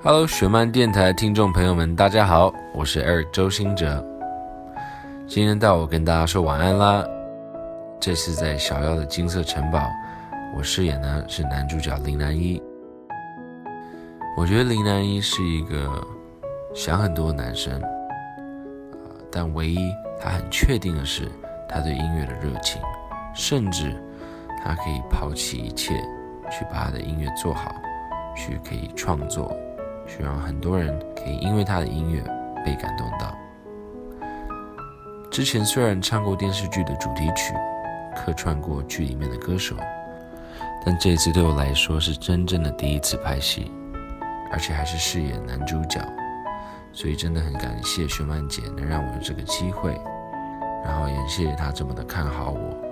Hello，雪漫电台听众朋友们，大家好，我是 Eric 周星哲。今天到我跟大家说晚安啦。这次在小妖的金色城堡，我饰演的是男主角林南一。我觉得林南一是一个想很多的男生，但唯一他很确定的是他对音乐的热情，甚至他可以抛弃一切去把他的音乐做好，去可以创作。去让很多人可以因为他的音乐被感动到。之前虽然唱过电视剧的主题曲，客串过剧里面的歌手，但这次对我来说是真正的第一次拍戏，而且还是饰演男主角，所以真的很感谢徐曼姐能让我有这个机会，然后也谢谢她这么的看好我。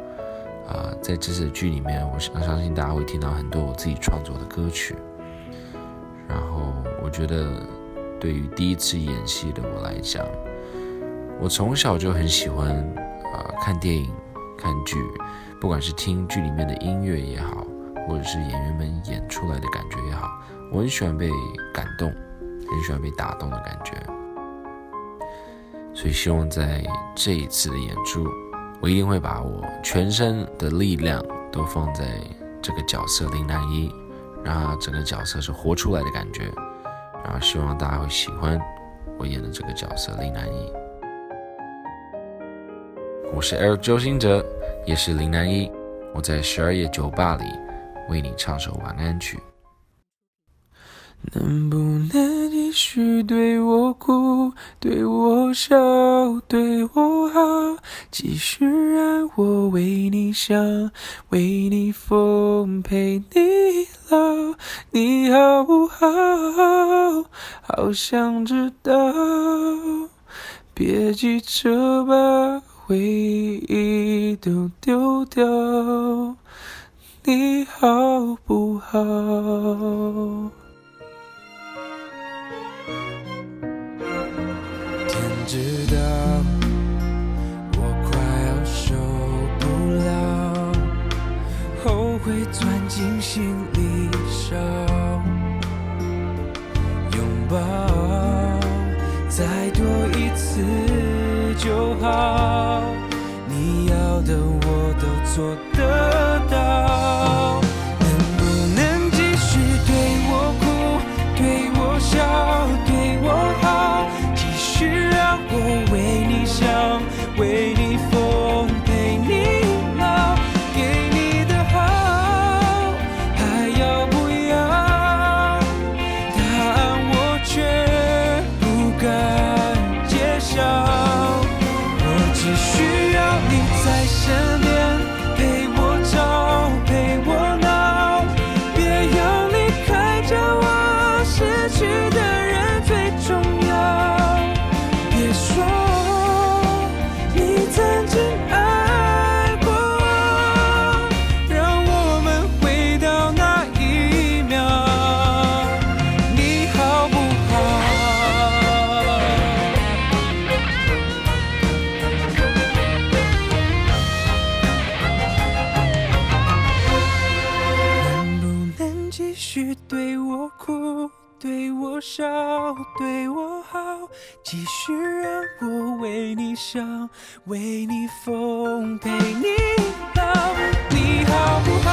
啊，在这次的剧里面，我相相信大家会听到很多我自己创作的歌曲。觉得，对于第一次演戏的我来讲，我从小就很喜欢啊看电影、看剧，不管是听剧里面的音乐也好，或者是演员们演出来的感觉也好，我很喜欢被感动，很喜欢被打动的感觉。所以希望在这一次的演出，我一定会把我全身的力量都放在这个角色林南一，让整个角色是活出来的感觉。希望大家会喜欢我演的这个角色林南一。我是 Eric 周星哲，也是林南一。我在十二夜酒吧里为你唱首晚安曲。能不能继续对我哭，对我笑，对我好，继续让我为你想，为你疯，陪你老，你好不好？好想知道，别急着把回忆都丢掉，你好不好？知道我快要受不了，后悔钻进心里烧，拥抱再多一次就好，你要的我都做得。续对我哭，对我笑，对我好，继续让我为你想，为你疯，陪你老，你好不好？